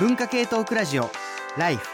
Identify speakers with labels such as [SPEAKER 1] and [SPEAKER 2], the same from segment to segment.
[SPEAKER 1] 文化系トークラジオライフ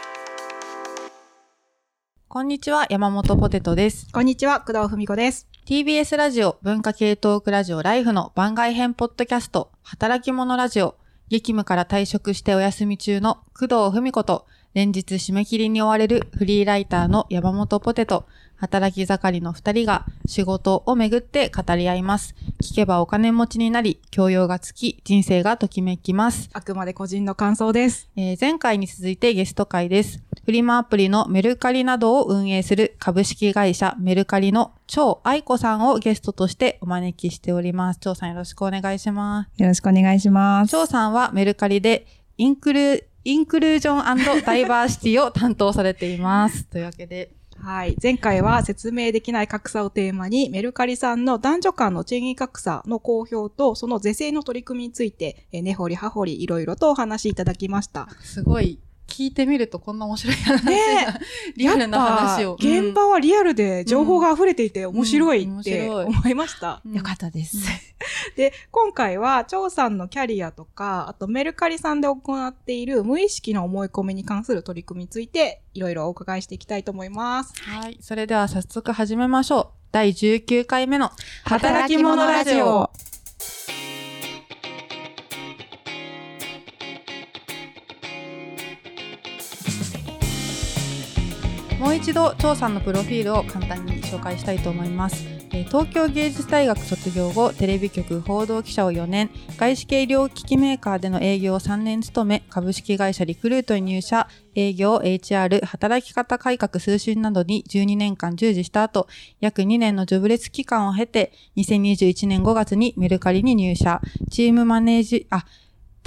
[SPEAKER 2] こんにちは、山本ポテトです。
[SPEAKER 3] こんにちは、工藤文子です。
[SPEAKER 2] TBS ラジオ文化系トークラジオライフの番外編ポッドキャスト、働き者ラジオ、激務から退職してお休み中の工藤文子と、連日締め切りに追われるフリーライターの山本ポテト、働き盛りの二人が仕事をめぐって語り合います。聞けばお金持ちになり、教養がつき、人生がときめきます。
[SPEAKER 3] あくまで個人の感想です。
[SPEAKER 2] えー前回に続いてゲスト会です。フリマアプリのメルカリなどを運営する株式会社メルカリの超愛子さんをゲストとしてお招きしております。張さんよろしくお願いします。
[SPEAKER 3] よろしくお願いします。
[SPEAKER 2] 張さんはメルカリでインクル、インクルージョンダイバーシティを担当されています。というわけで、
[SPEAKER 3] はい。前回は説明できない格差をテーマに、メルカリさんの男女間の賃金格差の公表と、その是正の取り組みについて、え根掘り葉掘りいろいろとお話しいただきました。
[SPEAKER 2] すごい聞いてみるとこんな面白い話が、
[SPEAKER 3] ね
[SPEAKER 2] リアルな話を。
[SPEAKER 3] 現場はリアルで情報が溢れていて面白いって思いました。
[SPEAKER 2] うん
[SPEAKER 4] よかったです。
[SPEAKER 3] で、今回は、張さんのキャリアとか、あとメルカリさんで行っている無意識の思い込みに関する取り組みについて、いろいろお伺いしていきたいと思います。
[SPEAKER 2] はい。それでは早速始めましょう。第19回目の
[SPEAKER 3] 働き者ラジオ。
[SPEAKER 2] もう一度、張さんのプロフィールを簡単に紹介したいと思います。東京芸術大学卒業後、テレビ局報道記者を4年、外資系医療機器メーカーでの営業を3年務め、株式会社リクルートに入社、営業、HR、働き方改革推進などに12年間従事した後、約2年のジョブレス期間を経て、2021年5月にメルカリに入社、チームマネージ、あ、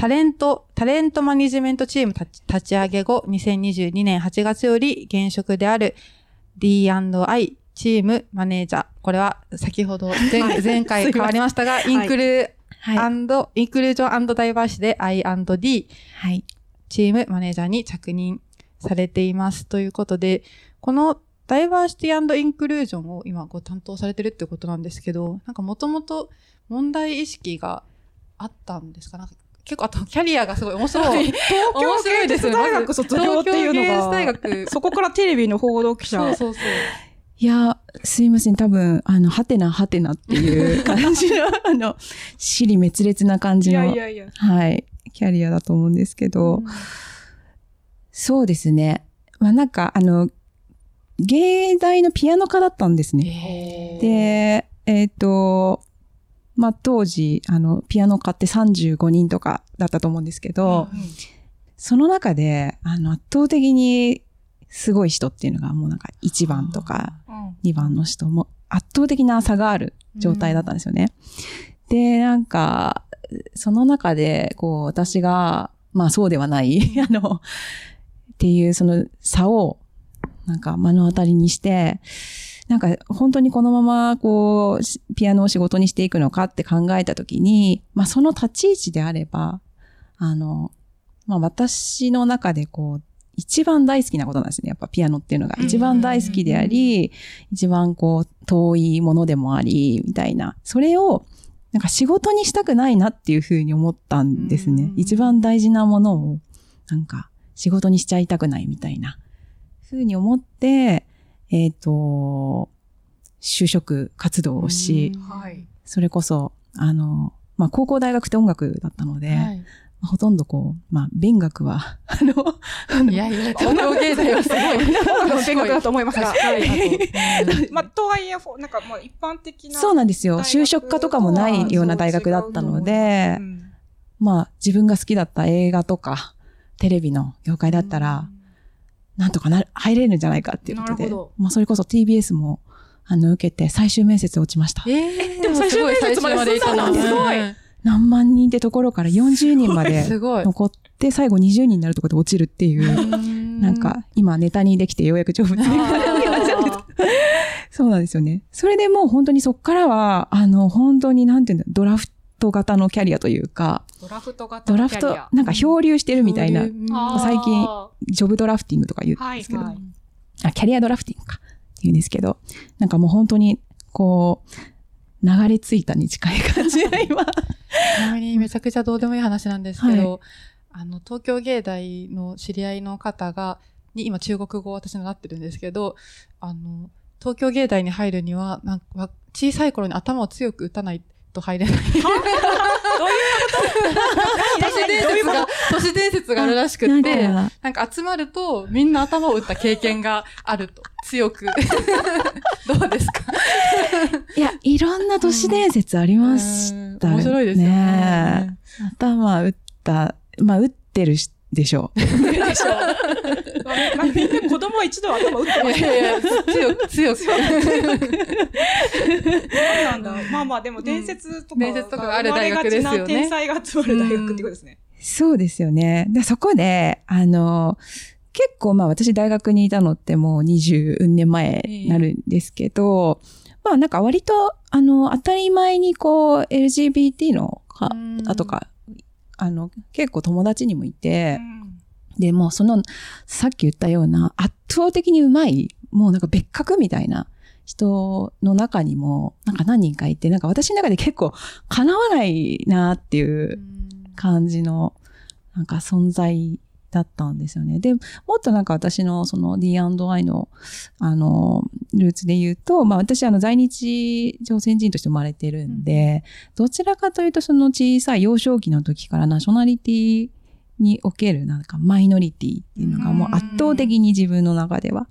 [SPEAKER 2] タレント、タレントマネジメントチーム立ち上げ後、2022年8月より現職である D&I チームマネージャー。これは先ほど前,、
[SPEAKER 3] はい
[SPEAKER 2] 前回変わりましたが、インクル
[SPEAKER 4] はい。
[SPEAKER 2] アンド、インクルージョンダイバーシで I&D
[SPEAKER 4] はい。
[SPEAKER 2] チームマネージャーに着任されています。ということで、このダイバーシティインクルージョンを今ご担当されてるってことなんですけど、なんかもともと問題意識があったんですか？なんか結構、あとキャリアがすごい面白い。
[SPEAKER 3] 東京芸術大学卒業っていうのが、
[SPEAKER 2] 大学。
[SPEAKER 3] そこからテレビの報道記者。
[SPEAKER 2] そうそうそう。
[SPEAKER 4] いや、すいません。多分、あの、はてなはてなっていう感じの、あの、尻滅裂な感
[SPEAKER 3] い
[SPEAKER 4] じの、
[SPEAKER 3] やいやいや。
[SPEAKER 4] はい、キャリアだと思うんですけど、そうですね。まあなんか、あの、芸大のピアノ科だったんですね。で、えっ、と、まあ当時、あの、ピアノ科って35人とかだったと思うんですけど、その中で、あの、圧倒的にすごい人っていうのがもうなんか1番とか2番の人も圧倒的な差がある状態だったんですよね。で、なんか、その中で、こう、私が、まあそうではない、あの、っていうその差を、なんか目の当たりにして、なんか本当にこのままこう、しピアノを仕事にしていくのかって考えたときに、まあその立ち位置であれば、あの、まあ私の中でこう、一番大好きなことなんですね。やっぱピアノっていうのが。
[SPEAKER 3] うん
[SPEAKER 4] 一番大好きであり、一番こう、遠いものでもあり、みたいな。それを、なんか仕事にしたくないなっていうふうに思ったんですね
[SPEAKER 2] うん。
[SPEAKER 4] 一番大事なものを、なんか仕事にしちゃいたくないみたいな。ふうに思って、えっ、と、就職活動をし、
[SPEAKER 3] はい。
[SPEAKER 4] それこそ、あの、まあ、高校大学って音楽だったので、
[SPEAKER 2] はい
[SPEAKER 4] ほとんどこう、まあ、勉学は、あの、あの
[SPEAKER 2] いやいや、東京芸大はすごい。
[SPEAKER 3] 勉学だと思いますが。まあ、とはいえ、ほなんかもう一般的な。
[SPEAKER 4] そうなんですよ。就職科とかもないような大学だったので
[SPEAKER 3] う、ん
[SPEAKER 4] まあ、自分が好きだった映画とか、テレビの業界だったら、なんとかなる、入れるんじゃないかっていうことで
[SPEAKER 3] なるほど、
[SPEAKER 4] まあ、それこそ TBS も、あの、受けて最終面接落ちました。
[SPEAKER 2] えー、
[SPEAKER 3] でも最終面接まで進んだの
[SPEAKER 2] すごい
[SPEAKER 3] すごい
[SPEAKER 2] うん
[SPEAKER 4] 何万人ってところから40人まで
[SPEAKER 2] すごい。
[SPEAKER 4] 残って、最後20人になるところで落ちるっていう、
[SPEAKER 2] な
[SPEAKER 4] なんか、今ネタにできてようやく成仏みたいな。そうなんですよね。それでもう本当にそこからは、あの、本当になんていうんだ、ドラフト型のキャリアというか、
[SPEAKER 3] ドラフト型
[SPEAKER 4] ドラフト、なんか漂流してるみたいな、最近ジョブドラフティングとか言うんですけど、
[SPEAKER 3] はいはい。
[SPEAKER 4] あ、キャリアドラフティングか、言うんですけど、なんかもう本当に、こう、流れ着いたに近い感じが今。
[SPEAKER 2] ちなみにめちゃくちゃどうでもいい話なんですけど、あの、東京芸大の知り合いの方が、に今中国語を私習ってるんですけど、あの、東京芸大に入るには、なんか、小さい頃に頭を強く打たないと入れない。都市伝説が、都市伝説があるらしくって、
[SPEAKER 4] か
[SPEAKER 2] なんか集まるとみんな頭を打った経験があると。強く。どうですか？
[SPEAKER 4] いや、いろんな都市伝説ありました
[SPEAKER 2] うん面白いですよね。
[SPEAKER 4] 頭打った、まあ、打ってるしでしょう。
[SPEAKER 3] でしょまあみんな子供は一度は頭打ってます
[SPEAKER 2] いやいや強く、強く。
[SPEAKER 3] そうなんだ。まあまあ、でも伝説とか
[SPEAKER 2] 伝説とかがある大学ですよね
[SPEAKER 3] 生まれがちな天才が集まる大学っていうことですね。
[SPEAKER 4] そうですよね。でそこで、あの、結構まあ私大学にいたのってもう20年前になるんですけど、まあなんか割と、あの、当たり前にこう LGBT のか
[SPEAKER 2] うん。
[SPEAKER 4] とか、あの、結構友達にもいて、
[SPEAKER 3] うん。
[SPEAKER 4] で、もうその、さっき言ったような圧倒的にうまい、もうなんか別格みたいな人の中にも、なんか何人かいて、なんか私の中で結構叶わないなっていう感じの、なんか存在だったんですよね。で、もっとなんか私のその D&I の、あの、ルーツで言うと、まあ私あの在日朝鮮人として生まれてるんで、どちらかというとその小さい幼少期の時からナショナリティにおけるなんかマイノリティっていうのがもう圧倒的に自分の中では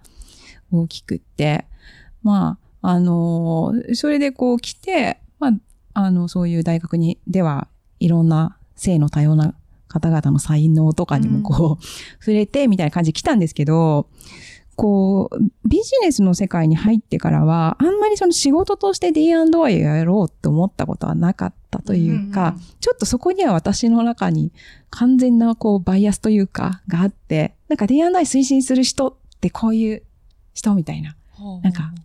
[SPEAKER 4] 大きくって、まあ、あのそれでこう来て、まあ、あの、そういう大学に、ではいろんな性の多様な方々の才能とかにもこう、触れてみたいな感じで来たんですけど、こう、ビジネスの世界に入ってからは、あんまりその仕事として D&I をやろうって思ったことはなかったというか、
[SPEAKER 3] うん
[SPEAKER 4] ちょっとそこには私の中に完全なこうバイアスというかがあって、なんか D&I 推進する人ってこういう人みたいな。なんか、
[SPEAKER 3] ど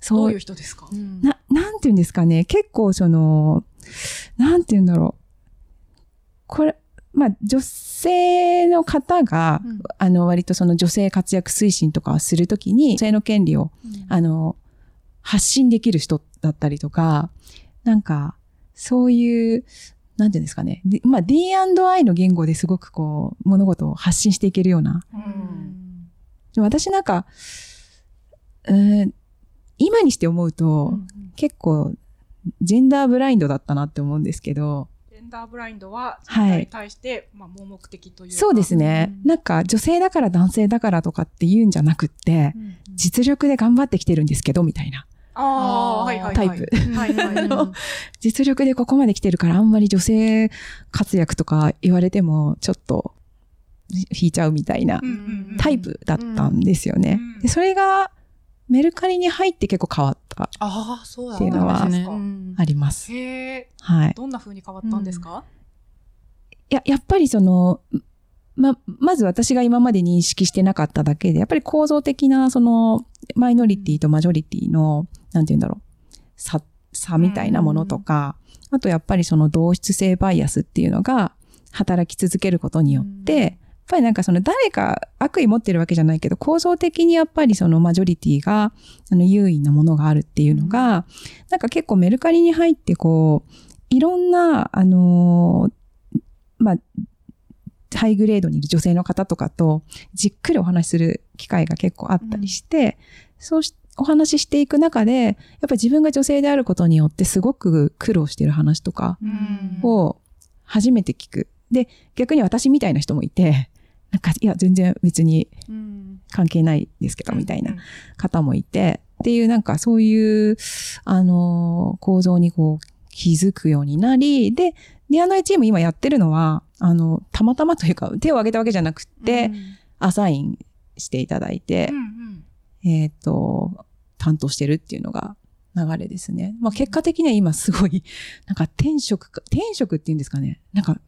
[SPEAKER 4] そうう
[SPEAKER 3] いう人ですか？
[SPEAKER 2] うん、
[SPEAKER 4] な、なんて言うんですかね。結構その、なんて言うんだろう。これ、まあ、女性の方が、
[SPEAKER 2] うん。
[SPEAKER 4] あの、割とその女性活躍推進とかをするときに、女性の権利を、あの、発信できる人だったりとか、なんか、そういう、なんていうんですかね。でまあ、D&I の言語ですごくこう、物事を発信していけるような。
[SPEAKER 3] うん。
[SPEAKER 4] で私なんか、うーん、今にして思うと、結構、ジェンダーブラインドだったなって思うんですけど、
[SPEAKER 3] ンダーブラインドは、
[SPEAKER 4] はい
[SPEAKER 3] 対して、まあ、盲目的というか。
[SPEAKER 4] そうですね。
[SPEAKER 2] うん
[SPEAKER 4] なんか、女性だから男性だからとかって言うんじゃなくって、実力で頑張ってきてるんですけど、みたいな。
[SPEAKER 3] ああ、はいはいはい。
[SPEAKER 4] タイプ。
[SPEAKER 3] はいはい。
[SPEAKER 2] うん
[SPEAKER 4] 実力でここまで来てるから、あんまり女性活躍とか言われても、ちょっと、引いちゃうみたいな
[SPEAKER 3] うんうんうん
[SPEAKER 4] タイプだったんですよね
[SPEAKER 3] うん。
[SPEAKER 4] でそれが、メルカリに入って結構変わった、
[SPEAKER 2] ああ、そうだ
[SPEAKER 4] っていうのは
[SPEAKER 2] ったんですね。うん。
[SPEAKER 4] あります。はい。
[SPEAKER 3] どんな風に変わったんですか？
[SPEAKER 4] いや、やっぱりその、ま、まず私が今まで認識してなかっただけで、やっぱり構造的な、その、マイノリティとマジョリティの、なんて言うんだろう、差、差みたいなものとか、あとやっぱりその同質性バイアスっていうのが働き続けることによって、ぱりなんかその誰か悪意持ってるわけじゃないけど、構造的にやっぱりそのマジョリティが、あの、優位なものがあるっていうのが、なんか結構メルカリに入ってこう、いろんな、あのーまあ、ハイグレードにいる女性の方とかとじっくりお話しする機会が結構あったりして、そうしお話ししていく中で、やっぱり自分が女性であることによってすごく苦労してる話とか
[SPEAKER 3] うん
[SPEAKER 4] を初めて聞く。で、逆に私みたいな人もいて、なんか、いや、全然別に
[SPEAKER 2] うん。
[SPEAKER 4] 関係ないですけど、みたいな方もいて、っていうなんかそういう、あのー構造にこう気づくようになり、で、D&I チーム今やってるのは、あの、たまたまというか手を挙げたわけじゃなくって、アサインしていただいて
[SPEAKER 3] う、んうん。
[SPEAKER 4] えっ、と、担当してるっていうのが流れですね。まあ結果的には今すごい、なんか転職か、転職っていうんですかね。なんか、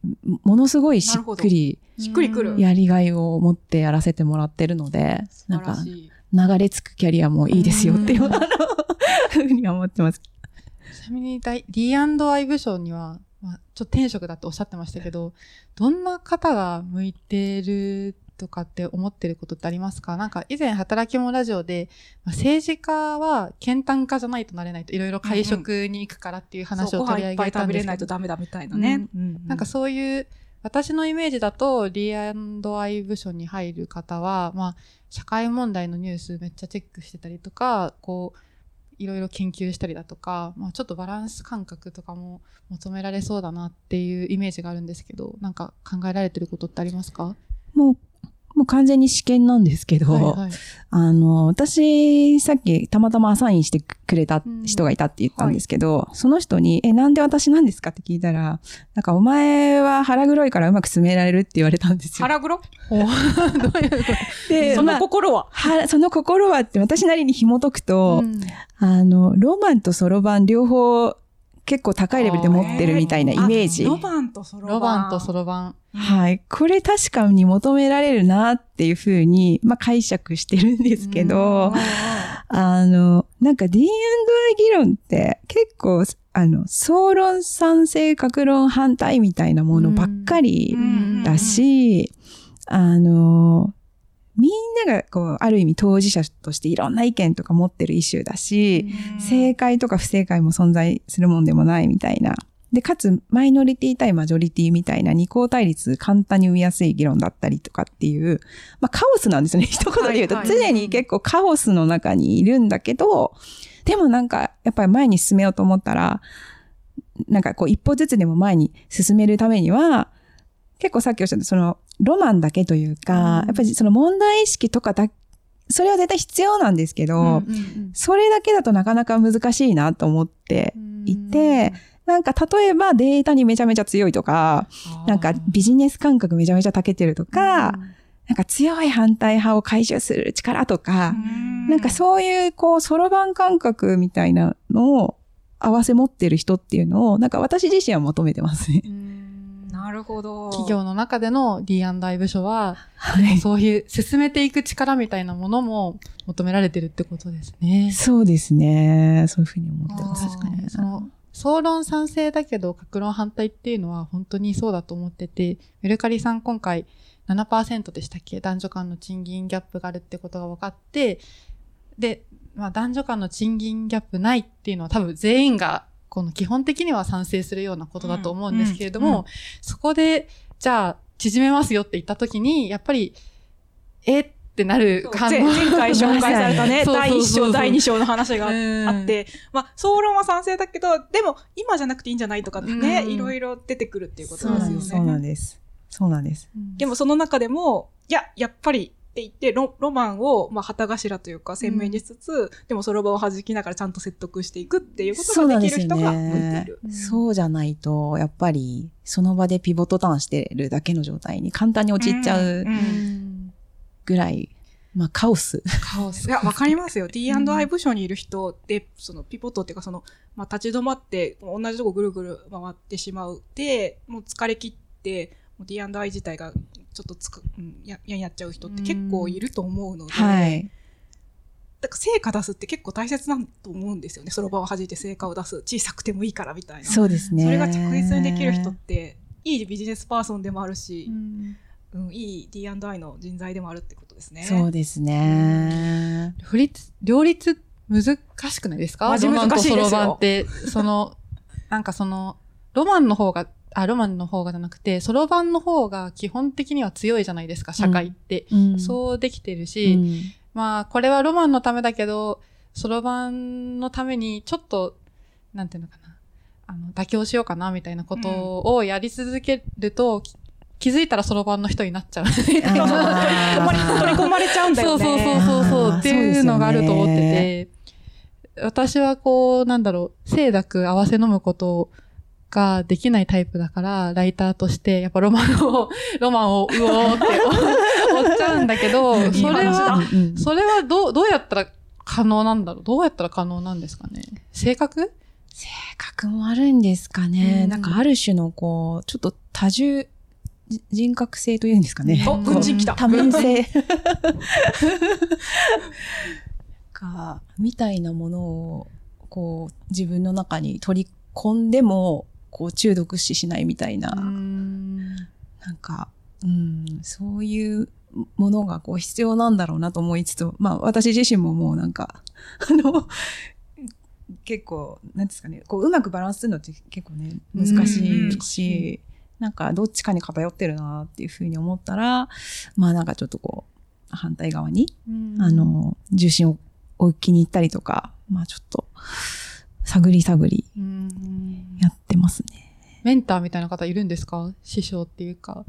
[SPEAKER 4] ものすごいしっくり
[SPEAKER 3] しっくりくる。
[SPEAKER 4] やりがいを持ってやらせてもらってるので、
[SPEAKER 3] 素
[SPEAKER 4] なんか。流れ着くキャリアもいいですよっていう、
[SPEAKER 2] うん
[SPEAKER 4] あの、ふうに思ってます。
[SPEAKER 2] ちなみに大 D&I 部署には、まあ、ちょっと転職だっておっしゃってましたけど、どんな方が向いてるとかって思ってることってありますか？なんか以前働き者ラジオで、まあ、政治家は健単家じゃないとなれないといろいろ会食に行くからっていう話を取り上げたんですけど。
[SPEAKER 3] 食べれないと、ダメだみたいなね。うんうん
[SPEAKER 2] なんかそういう私のイメージだと D&I 部署に入る方は、まあ、社会問題のニュースめっちゃチェックしてたりとか、こう、いろいろ研究したりだとか、まあ、ちょっとバランス感覚とかも求められそうだなっていうイメージがあるんですけど、なんか考えられてることってありますか？
[SPEAKER 4] もう、もう完全に試験なんですけど、
[SPEAKER 2] はいはい。
[SPEAKER 4] あの、私、さっきたまたまアサインしてくれた人がいたって言ったんですけど、その人に、え、なんで私なんですか？って聞いたら、なんかお前は腹黒いからうまく進められるって言われたんですよ。
[SPEAKER 3] 腹黒？
[SPEAKER 2] お どういうこと？
[SPEAKER 4] で
[SPEAKER 3] その心は、
[SPEAKER 4] はその心はって私なりに紐解くと、
[SPEAKER 2] うん。
[SPEAKER 4] あの、ロマンとソロバン両方結構高いレベルで持ってるみたいなイメージ。
[SPEAKER 3] あロマンとソロバン。
[SPEAKER 2] ロバンとソロバン。
[SPEAKER 4] はい。これ確かに求められるなっていうふうに、まあ解釈してるんですけど、あの、なんか D&I 議論って結構、あの、総論賛成、格論反対みたいなものばっかり
[SPEAKER 3] うん
[SPEAKER 4] だし、あの、みんながこう、ある意味当事者としていろんな意見とか持ってるイシューだし、正解とか不正解も存在するもんでもないみたいな。で、かつ、マイノリティ対マジョリティみたいな二項対立簡単に生みやすい議論だったりとかっていう、まあカオスなんですよね。一言で言うと、
[SPEAKER 3] はいはい
[SPEAKER 4] 常に結構カオスの中にいるんだけど、でもなんか、やっぱり前に進めようと思ったら、なんかこう一歩ずつでも前に進めるためには、結構さっきおっしゃったそのロマンだけというか、
[SPEAKER 2] うん。
[SPEAKER 4] やっぱりその問題意識とかだ、それは絶対必要なんですけど、
[SPEAKER 2] うんうんうん
[SPEAKER 4] それだけだとなかなか難しいなと思っていて、なんか例えばデータにめちゃめちゃ強いとか、なんかビジネス感覚めちゃめちゃ長けてるとか、なんか強い反対派を回収する力とか、なんかそういうこう、そろばん感覚みたいなのを合わせ持ってる人っていうのを、なんか私自身は求めてますね。
[SPEAKER 2] うん
[SPEAKER 3] なるほど。
[SPEAKER 2] 企業の中での D&I 部署は、
[SPEAKER 4] はい。
[SPEAKER 2] そういう進めていく力みたいなものも求められてるってことですね。
[SPEAKER 4] そうですね。そういうふうに思ってます。
[SPEAKER 2] 確かに。その、総論賛成だけど、格論反対っていうのは本当にそうだと思ってて、メルカリさん今回7%でしたっけ？男女間の賃金ギャップがあるってことが分かって、で、まあ男女間の賃金ギャップないっていうのは多分全員が、この基本的には賛成するようなことだと思うんですけれども、
[SPEAKER 3] うんうん
[SPEAKER 2] そこで、じゃあ、縮めますよって言った時に、やっぱり、え？ってなる感
[SPEAKER 3] 前前回紹介されたね、第1章、第2章の話が
[SPEAKER 2] うん
[SPEAKER 3] あって、まあ、総論は賛成だけど、でも、今じゃなくていいんじゃないとかね、
[SPEAKER 2] うん
[SPEAKER 3] いろいろ出てくるっていうこと
[SPEAKER 4] です。
[SPEAKER 3] よね。
[SPEAKER 4] そうなんです。そうなんです。
[SPEAKER 2] うん
[SPEAKER 3] でも、その中でも、いや、やっぱり、って言ってロ、ロマンを、まあ、旗頭というか、鮮明にしつつ、でもその場を弾きながらちゃんと説得していくっていうことができる人が向いている。
[SPEAKER 2] うん
[SPEAKER 4] そうじゃないと、やっぱり、その場でピボットターンしてるだけの状態に簡単に陥っちゃう
[SPEAKER 3] うん
[SPEAKER 2] うん
[SPEAKER 4] ぐらい、まあカオス。
[SPEAKER 2] カオス。
[SPEAKER 3] いや、わかりますよ。D&I 部署にいる人で、そのピボットっていうか、その、まあ、立ち止まって、同じとこぐるぐる回ってしまう。で、もう疲れ切って、D&I 自体がちょっとつく、うん、や、やっちゃう人って結構いると思うので、
[SPEAKER 4] はい。
[SPEAKER 3] だから成果出すって結構大切なんと思うんですよね。その場を弾いて成果を出す。小さくてもいいからみたいな。
[SPEAKER 4] そうですね。
[SPEAKER 3] それが着実にできる人って、いいビジネスパーソンでもあるし
[SPEAKER 2] う、ん
[SPEAKER 3] うん、いい D&I の人材でもあるってことですね。
[SPEAKER 4] そうですね。
[SPEAKER 2] 両立、両立難しくないですか？ロマンとソロバンって、その、なんかその、ロマンの方が、あ、ロマンの方がじゃなくて、ソロバンの方が基本的には強いじゃないですか、社会って。
[SPEAKER 4] うん
[SPEAKER 2] そうできてる
[SPEAKER 4] う
[SPEAKER 2] し、
[SPEAKER 4] ん
[SPEAKER 2] まあ、これはロマンのためだけど、ソロバンのためにちょっと、なんていうのかな、あの、妥協しようかな、みたいなことをやり続けると、き気づいたらソロバンの人になっちゃう。
[SPEAKER 3] そうそう取り込まれ取り込まれちゃうんだよね。
[SPEAKER 2] そうそうそうそうそうっていうのがあると思ってて、私はこう、なんだろう、清濁合わせ飲むことができないタイプだから、ライターとして、やっぱロマンを、ロマンをうおーって思 っちゃうんだけど、それは、それはどう、どうやったら可能なんだろう？どうやったら可能なんですかね？性格？
[SPEAKER 4] 性格もあるんですかね。
[SPEAKER 2] うん。
[SPEAKER 4] なんかある種のこう、ちょっと多重じ人格性というんですかね。
[SPEAKER 3] お
[SPEAKER 4] こう
[SPEAKER 3] 軍人来た
[SPEAKER 4] 多面性。か、みたいなものを、こう、自分の中に取り込んでも、こう、中毒死しないみたいな、なんか、うん、そういうものがこう必要なんだろうなと思いつつ、まあ私自身ももうなんか、あの、結構、なんですかね、こううまくバランスするのって結構ね、難しいし、なんかどっちかに偏ってるなっていうふうに思ったら、まあなんかちょっとこう、反対側に、あの、重心を置きに行ったりとか、まあちょっと、探り探り
[SPEAKER 2] うん
[SPEAKER 4] やってますね。
[SPEAKER 2] メンターみたいな方いるんですか？師匠っていうか。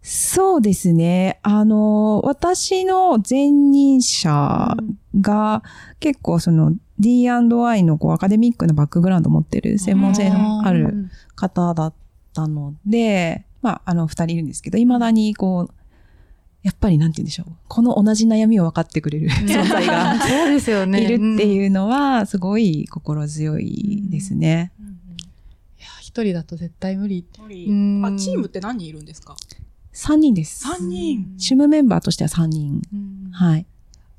[SPEAKER 4] そうですね。あの、私の前任者が結構その D&I のこうアカデミックなバックグラウンドを持ってる専門性のある方だったので、まあ、あの、二人いるんですけど、未だにこう、やっぱりなんて言うんでしょう。この同じ悩みを分かってくれる存在が
[SPEAKER 2] そうですよね。
[SPEAKER 4] いるって
[SPEAKER 2] うん。い
[SPEAKER 4] いうのは、すごい心強いですね。
[SPEAKER 2] や、一人だと絶対無理。
[SPEAKER 3] あ、チームって何人いるん。ですか
[SPEAKER 4] 3人です。
[SPEAKER 3] 三人
[SPEAKER 4] チームメンバーとしては3人。
[SPEAKER 2] うん。
[SPEAKER 4] はい。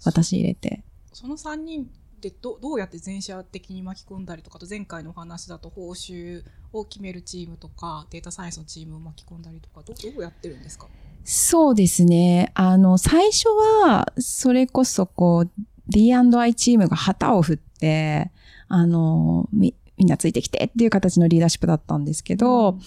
[SPEAKER 4] 私入れて。
[SPEAKER 3] その3人ってどどうやって全社的に巻き込ん。だりとかと前回のお話だと報酬を決めるチームとかデータサイエンスのチームを巻き込ん。だりとかどどうやってるん。ですか
[SPEAKER 4] そうですね。あの、最初は、それこそこう、D&I チームが旗を振って、あの、み、みんなついてきてっていう形のリーダーシップだったんですけど、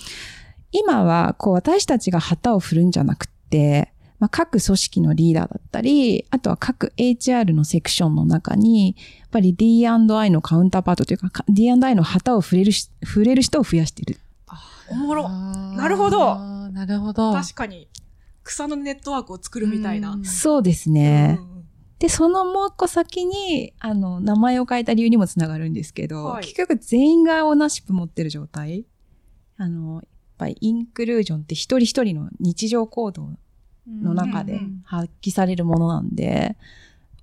[SPEAKER 4] 今は、こう、私たちが旗を振るんじゃなくて、まあ、各組織のリーダーだったり、あとは各 HR のセクションの中に、やっぱり D&I のカウンターパートというか、か D&I の旗を振れるし、振れる人を増やしてる。
[SPEAKER 3] おもろなるほど
[SPEAKER 2] なるほど。
[SPEAKER 3] 確かに草のネットワークを作るみたいな。
[SPEAKER 2] うん
[SPEAKER 4] そうですね。
[SPEAKER 3] うん
[SPEAKER 4] で、そのもう一個先に、あの、名前を変えた理由にもつながるんですけど、
[SPEAKER 3] はい
[SPEAKER 4] 結局全員がオーナーシップ持ってる状態。あの、やっぱりインクルージョンって一人一人の日常行動の中で
[SPEAKER 3] うん
[SPEAKER 4] 発揮されるものなんで、やっ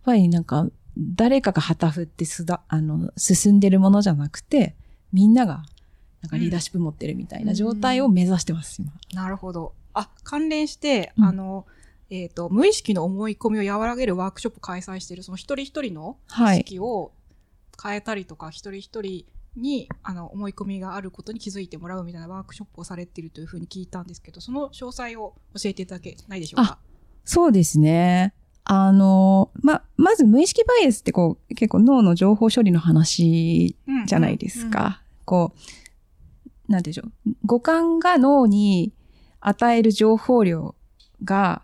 [SPEAKER 4] ぱりなんか、誰かが旗振ってすだ、あの、進んでるものじゃなくて、みんなが、なんかリーダーシップ持ってるみたいな状態を目指してます、今。
[SPEAKER 3] なるほど。あ、関連して、
[SPEAKER 4] うん
[SPEAKER 3] あの、えっ、と、無意識の思い込みを和らげるワークショップ開催している、その一人一人の意
[SPEAKER 4] はい。
[SPEAKER 3] 識を変えたりとか、一人一人に、あの、思い込みがあることに気づいてもらうみたいなワークショップをされているというふうに聞いたんですけど、その詳細を教えていただけないでしょうか？
[SPEAKER 4] そうですね。あの、ま、まず無意識バイアスってこう、結構脳の情報処理の話
[SPEAKER 3] うん
[SPEAKER 4] じゃないですか。こう、なんていうんでしょう。五感が脳に与える情報量が、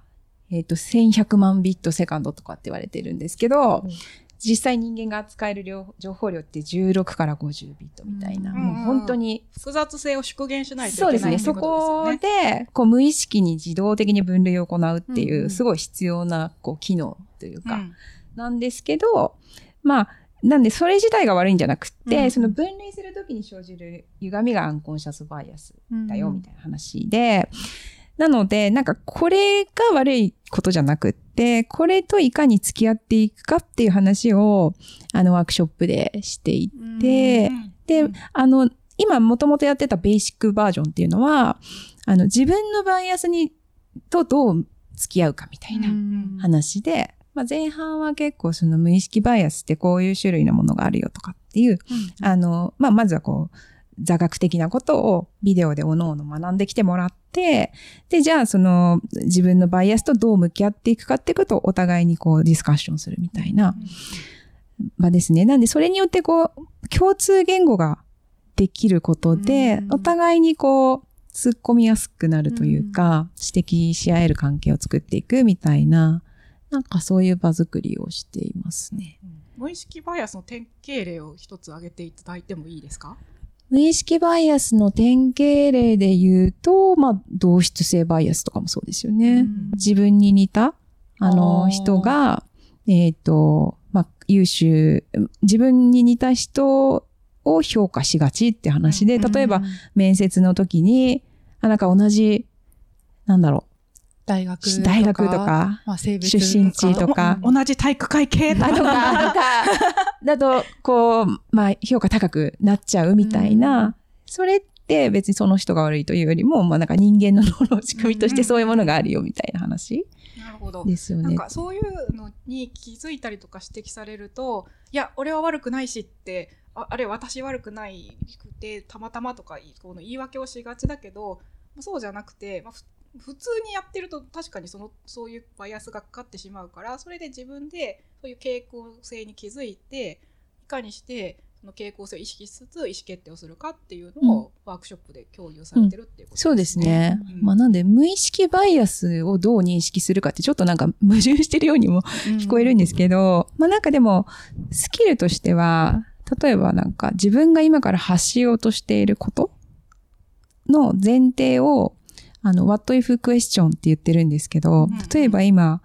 [SPEAKER 4] えっ、と、1100万ビットセカンドとかって言われてるんですけど、
[SPEAKER 2] うん。
[SPEAKER 4] 実際人間が扱える量情報量って16から50ビットみたいな、
[SPEAKER 3] うん
[SPEAKER 4] もう本当に
[SPEAKER 3] 複雑性を縮減しないと
[SPEAKER 4] そうですね。
[SPEAKER 3] いけないって
[SPEAKER 4] そ
[SPEAKER 3] ことですよ
[SPEAKER 4] こ
[SPEAKER 3] ね。
[SPEAKER 4] で、こう無意識に自動的に分類を行うっていう、
[SPEAKER 2] うんうん。
[SPEAKER 4] すごい必要な、こう、機能というか、
[SPEAKER 3] うん。
[SPEAKER 4] なんですけど、まあ、なんでそれ自体が悪いんじゃなくって、
[SPEAKER 2] うん。
[SPEAKER 4] その分類するときに生じる歪みがアンコンシャスバイアスだよ、みた
[SPEAKER 2] い
[SPEAKER 4] いな話で、なので、なんかこれが悪いことじゃなくって、これといかに付き合っていくかっていう話を、あのワークショップでしてい
[SPEAKER 2] な
[SPEAKER 4] て、
[SPEAKER 3] うん。
[SPEAKER 4] で
[SPEAKER 3] うん。
[SPEAKER 4] あの、今もともとやってたベーシックバージョンっていうのは、あの、自分のバイアスに、とどう付き合うかみたいな話で、まあ、前半は結構その無意識バイアスってこういう種類のものがあるよとかっていう、あの、まあ、まずはこう、座学的なことをビデオでおのおの学んできてもらって、で、じゃあその自分のバイアスとどう向き合っていくかっていうことをお互いにこうディスカッションするみたいな場ですね。なんでそれによってこう、共通言語ができることで
[SPEAKER 2] う、ん。
[SPEAKER 4] お互いにこう、突っ込みやすくなるというか、指摘し合える関係を作っていくみたいな、なんかそういう場作りをしていますね。
[SPEAKER 3] 無意識バイアスの典型例を一つ挙げていただいてもいいですか？
[SPEAKER 4] 無意識バイアスの典型例で言うと、まあ、同質性バイアスとかもそうですよね。
[SPEAKER 2] うん。
[SPEAKER 4] 自分に似た、あ
[SPEAKER 2] あ
[SPEAKER 4] の、
[SPEAKER 2] ー。
[SPEAKER 4] 人が、えっ、と、まあ、優秀、自分に似た人を評価しがちって話で、例えば、面接の時に、あ、なんか同じ、なんだろ
[SPEAKER 2] 大学
[SPEAKER 4] う、大学と、か、
[SPEAKER 2] まあ、性別
[SPEAKER 4] 出身地とか。
[SPEAKER 3] お同じ体育会系と
[SPEAKER 4] か、とか、だと、こう、まあ、評価高くなっちゃうみたいな、それって別にその人が悪いというよりも、まあなんか人間の脳の仕組みとしてそういうものがあるよみたいな話
[SPEAKER 3] なるほど。
[SPEAKER 4] ですよね。
[SPEAKER 3] なんかそういうのに気づいたりとか指摘されると、いや、俺は悪くないしって、ああれ、私悪くないくて、たまたまとかこの言い訳をしがちだけど、そうじゃなくて、まあ、ふ普通にやってると確かにそのそういうバイアスがかかってしまうからそれで自分でそういう傾向性に気づいていかにしてその傾向性を意識しつつ意思決定をするかっていうのをワークショップで共有されてるっていうこと
[SPEAKER 4] そうですね。
[SPEAKER 3] うん。
[SPEAKER 4] まあなんで、無意識バイアスをどう認識するかってちょっとなんか 矛盾してるようにも聞こえるんですけど、まあなんかでも、スキルとしては、例えばなんか自分が今から発しようとしていることの前提を、あの、what if question って言ってるんですけど
[SPEAKER 3] うん、
[SPEAKER 4] 例えば今、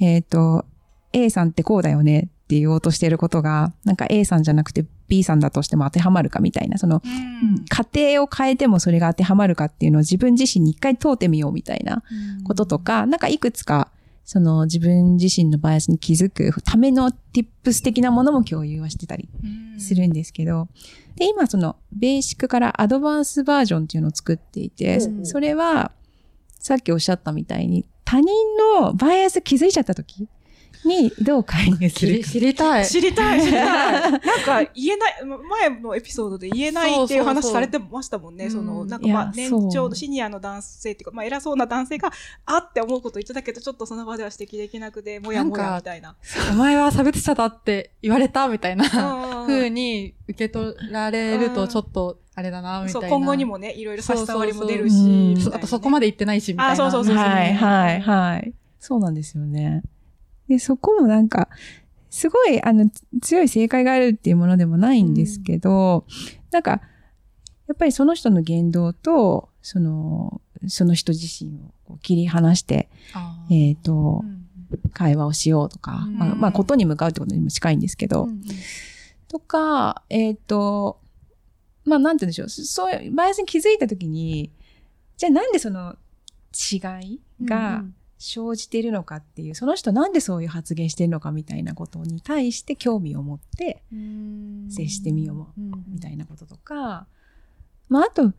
[SPEAKER 4] えっ、と、A さんってこうだよねって言おうとしていることが、なんか A さんじゃなくて B さんだとしても当てはまるかみたいな、その、
[SPEAKER 3] うん。
[SPEAKER 4] 家庭を変えてもそれが当てはまるかっていうのを自分自身に一回問うてみようみたいなこととか、なんかいくつか、その自分自身のバイアスに気づくための tips 的なものも共有はしてたりするんですけど、で、今そのベーシックからアドバンスバージョンっていうのを作っていて、それはさっきおっしゃったみたいに他人のバイアス気づいちゃった時にどう介入するか。
[SPEAKER 2] 知り たい。
[SPEAKER 3] 知りたい、知りたい。なんか言えない、ま前のエピソードで言えないっていう話されてましたもんね。
[SPEAKER 2] うん
[SPEAKER 3] その、なんかまあ年長のシニアの男性っていうか、まあ偉そうな男性が、あって思うこと言ってたけど、ちょっとその場では指摘できなくて、もやもやみたいな。
[SPEAKER 2] お前は差別者だって言われたみたいな
[SPEAKER 3] うん
[SPEAKER 2] 風に受け取られるとちょっとあれだな、みた
[SPEAKER 3] そ、
[SPEAKER 2] いうな。
[SPEAKER 3] 今後にもね、いろいろ差し障りも出るし、
[SPEAKER 4] そうそう。そう
[SPEAKER 3] みたいなね。
[SPEAKER 2] あとそこまで言ってないし、みたいな。
[SPEAKER 3] あそうそうそう
[SPEAKER 4] はい、はい、はい。そうなんですよね。で、そこもなんか、すごい、あの、強い正解があるっていうものでもないんですけど、なんか、やっぱりその人の言動と、その、その人自身をこう切り離して、えっ、と
[SPEAKER 2] う、ん。
[SPEAKER 4] 会話をしようとか、
[SPEAKER 2] うん。
[SPEAKER 4] まあ、まあ、ことに向かうってことにも近いんですけど、
[SPEAKER 2] うん
[SPEAKER 4] とか、えっ、と、まあ、なんて言うんでしょう。そういう、バイアスに気づいたときに、じゃあなんでその違いが生じているのかっていう、その人なんでそういう発言してるのかみたいなことに対して興味を持って
[SPEAKER 2] うん
[SPEAKER 4] 接してみよう
[SPEAKER 2] うん
[SPEAKER 4] みたいなこととか、まあ、あと、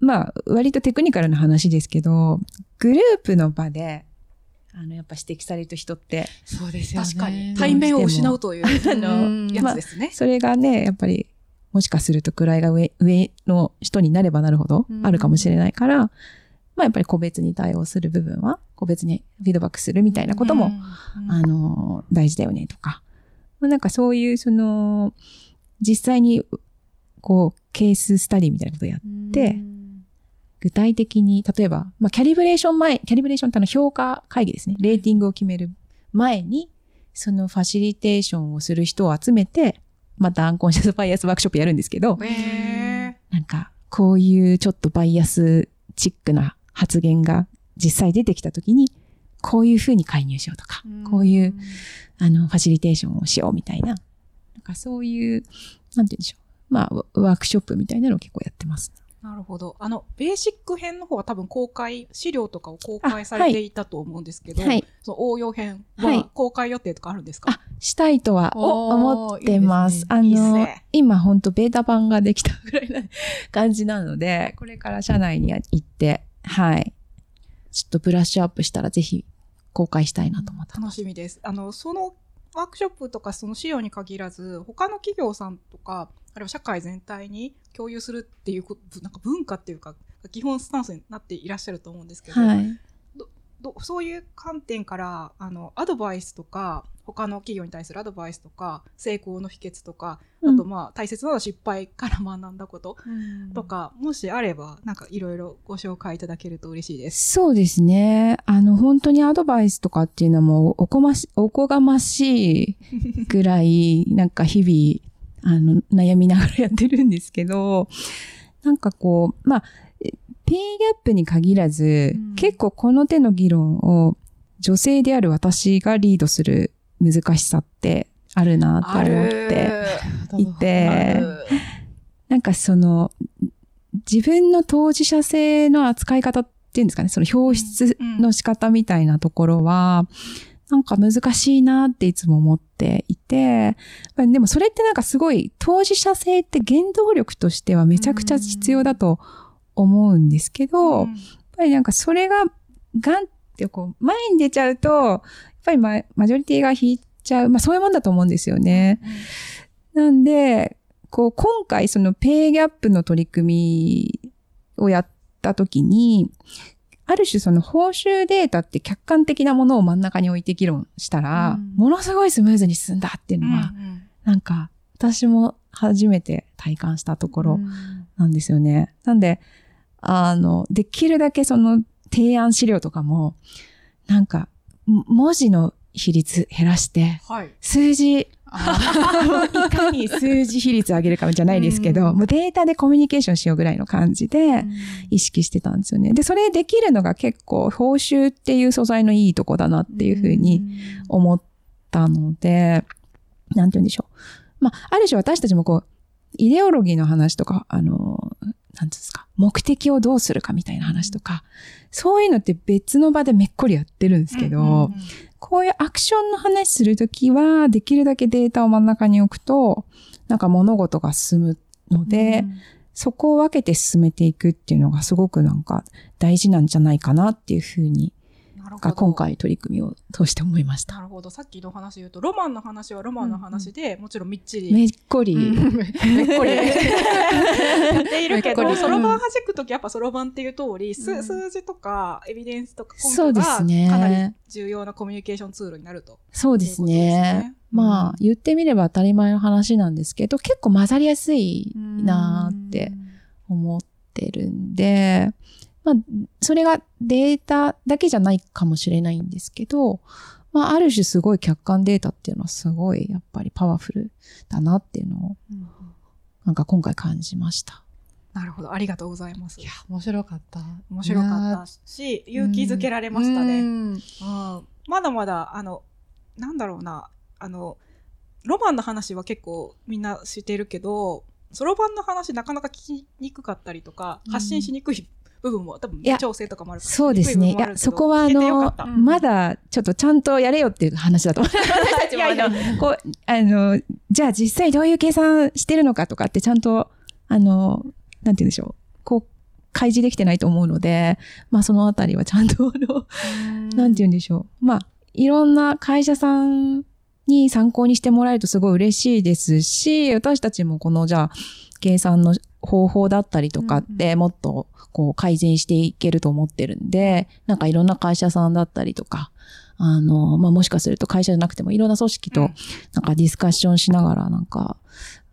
[SPEAKER 4] まあ、割とテクニカルな話ですけど、グループの場で、あの、やっぱ指摘される人って、
[SPEAKER 2] そうですよね。
[SPEAKER 3] 確かに。対面を失うという、あ
[SPEAKER 2] うん
[SPEAKER 3] の、やつですね。
[SPEAKER 4] それがね、やっぱり、もしかすると位が上、上の人になればなるほど
[SPEAKER 2] うん
[SPEAKER 4] あるかもしれないから、まあやっぱり個別に対応する部分は、個別にフィードバックするみたいなことも、
[SPEAKER 3] うん
[SPEAKER 4] あの、大事だよねとか。まあ、なんかそういう、その、実際に、こう、ケーススタディみたいなことをやって
[SPEAKER 2] うん
[SPEAKER 4] 具体的に、例えば、まあ、キャリブレーション前、キャリブレーションってあの評価会議ですね。レーティングを決める前に、そのファシリテーションをする人を集めて、またアンコンシャスバイアスワークショップやるんですけど、
[SPEAKER 3] へ
[SPEAKER 4] なんか、こういうちょっとバイアスチックな発言が実際出てきたときに、こういうふうに介入しようとか、こういう、あの、ファシリテーションをしようみたいな、なんかそういう、なんて言うんでしょう。まあ、ワワークショップみたいなのを結構やってます。
[SPEAKER 3] なるほど。あの、ベーシック編の方は多分公開、資料とかを公開されていたと思うんですけど、
[SPEAKER 4] はい。
[SPEAKER 3] その応用編
[SPEAKER 4] はい
[SPEAKER 3] は公開予定とかあるんですか、
[SPEAKER 4] あ、したいとは思ってます。
[SPEAKER 2] いいですね
[SPEAKER 4] あの
[SPEAKER 3] ね、
[SPEAKER 4] 今本当ベータ版ができたぐらいな感じなので、これから社内に行って、はい。ちょっとブラッシュアップしたらぜひ公開したいなと思ってま
[SPEAKER 3] 楽しみです。あの、そのワークショップとかその資料に限らず、他の企業さんとか、あるいは社会全体に共有するっていうこと、なんか文化っていうか、基本スタンスになっていらっしゃると思うんですけど、
[SPEAKER 4] はい。
[SPEAKER 3] どそういう観点からあのアドバイスとか他の企業に対するアドバイスとか成功の秘訣とか、
[SPEAKER 4] うん
[SPEAKER 3] あとまあ大切なのは失敗から学んだこと
[SPEAKER 2] うん
[SPEAKER 3] とか、もしあればなんかいろいろご紹介いただけると嬉しいです。
[SPEAKER 4] そうですね。あの、本当にアドバイスとかっていうのはもうおこまし、おこがましいぐらい、なんか日々、あの、悩みながらやってるんですけど、なんかこう、まあ、えペイギャップに限らず、
[SPEAKER 2] うん。
[SPEAKER 4] 結構この手の議論を女性である私がリードする難しさってあるなと思っていて、なんかその、自分の当事者性の扱い方っていうんですかね、その表出の仕方みたいなところは、なんか難しいなっていつも思っていて、まあでもそれってなんかすごい当事者性って原動力としてはめちゃくちゃ必要だと思うんですけど、やっぱりなんかそれがガンってこう前に出ちゃうと、やっぱりママジョリティが引いちゃう、まあそういうもんだと思うんですよね。なんで、こう、今回そのペイギャップの取り組みをやったときに、ある種その報酬データって客観的なものを真ん中に置いて議論したら、
[SPEAKER 2] うん
[SPEAKER 4] ものすごいスムーズに進んだっていうのは、なんか私も初めて体感したところなんですよね。なんで、あの、できるだけその提案資料とかも、なんか、も文字の比率減らして、
[SPEAKER 3] はい。
[SPEAKER 4] 数字、いかに数字比率上げるかじゃないですけど、
[SPEAKER 2] うん
[SPEAKER 4] もうデータでコミュニケーションしようぐらいの感じで意識してたんですよね。で、それできるのが結構報酬っていう素材のいいとこだなっていうふうに思ったので、なんて言うんでしょう。まあ、ある種私たちもこう、イデオロギーの話とか、あの、なんですか、目的をどうするかみたいな話とか、そういうのって別の場でめっこりやってるんですけど、
[SPEAKER 3] うんうんうん。
[SPEAKER 4] こういうアクションの話するときは、できるだけデータを真ん中に置くと、なんか物事が進むので、そこを分けて進めていくっていうのがすごくなんか大事なんじゃないかなっていうふうに、が今回取り組みを通して思いました。
[SPEAKER 3] なるほど。さっきの話言うと、ロマンの話はロマンの話で、もちろんみっちり。
[SPEAKER 4] めっこり、
[SPEAKER 3] めっこり。やっているけど、そろばん弾くときやっぱそろばんっていう通り、数字とかエビデンスとか根
[SPEAKER 4] そう
[SPEAKER 3] 拠が
[SPEAKER 4] ですね
[SPEAKER 3] かなり重要なコミュニケーションツールになると。
[SPEAKER 4] そうですね
[SPEAKER 3] ね。
[SPEAKER 4] まあ、言ってみれば当たり前の話なんですけど、結構混ざりやすいなーって思ってるんで、まあ、それがデータだけじゃないかもしれないんですけど、まあ、ある種すごい客観データっていうのはすごいやっぱりパワフルだなっていうのを、なんか今回感じました。
[SPEAKER 3] なるほど。ありがとうございます
[SPEAKER 2] い。や、面白かった。
[SPEAKER 3] 面白かったし、勇気づけられましたね。
[SPEAKER 2] うん
[SPEAKER 3] うんまだまだ、あの、なんだろうな、あの、ロマンの話は結構みんな知ってるけど、そろばんの話なかなか聞きにくかったりとか、
[SPEAKER 2] うん
[SPEAKER 3] 発信しにくい部分も多分
[SPEAKER 4] いや
[SPEAKER 3] 調整とかもある
[SPEAKER 4] そうですね。いや、そこはあの、
[SPEAKER 2] うん
[SPEAKER 4] まだちょっとちゃんとやれよっていう話だと思う。私たちもあ
[SPEAKER 3] いやい
[SPEAKER 4] の、こう、あの、じゃあ実際どういう計算してるのかとかってちゃんと、あの、なんて言うんでしょう。こう、開示できてないと思うので、まあそのあたりはちゃんと、あの、なんて言うんでしょう。まあ、いろんな会社さんに参考にしてもらえるとすごい嬉しいですし、私たちもこのじゃあ、計算の方法だったりとかってもっとこう改善していけると思ってるんで、なんかいろんな会社さんだったりとか、あの、まあ、もしかすると会社じゃなくてもいろんな組織と
[SPEAKER 3] うん
[SPEAKER 4] なんかディスカッションしながらなんか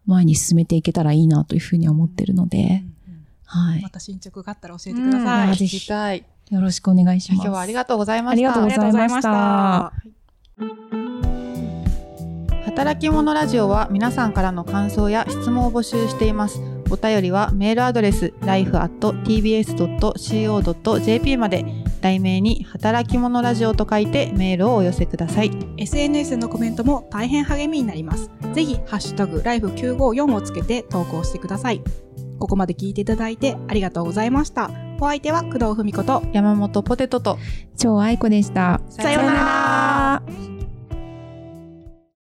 [SPEAKER 4] 前に進めていけたらいいなというふうに思ってるので、はい
[SPEAKER 3] ま。た進捗があったら教えてください。
[SPEAKER 2] うん
[SPEAKER 4] ぜひ。よろしくお願いします。
[SPEAKER 2] 今日は
[SPEAKER 4] ありがとうございました。
[SPEAKER 3] ありがとうございました
[SPEAKER 2] 働き者ラジオは皆さんからの感想や質問を募集しています。お便りはメールアドレス life.tbs.co.jp まで題名に働き者ラジオと書いてメールをお寄せください。
[SPEAKER 3] SNS のコメントも大変励みになります。ぜひ、ハッシュタグ、ライフ954をつけて投稿してください。ここまで聞いていただいてありがとうございました。お相手は工藤文子と、
[SPEAKER 2] 山本ポテトと
[SPEAKER 4] 超愛子でした。
[SPEAKER 3] さようなら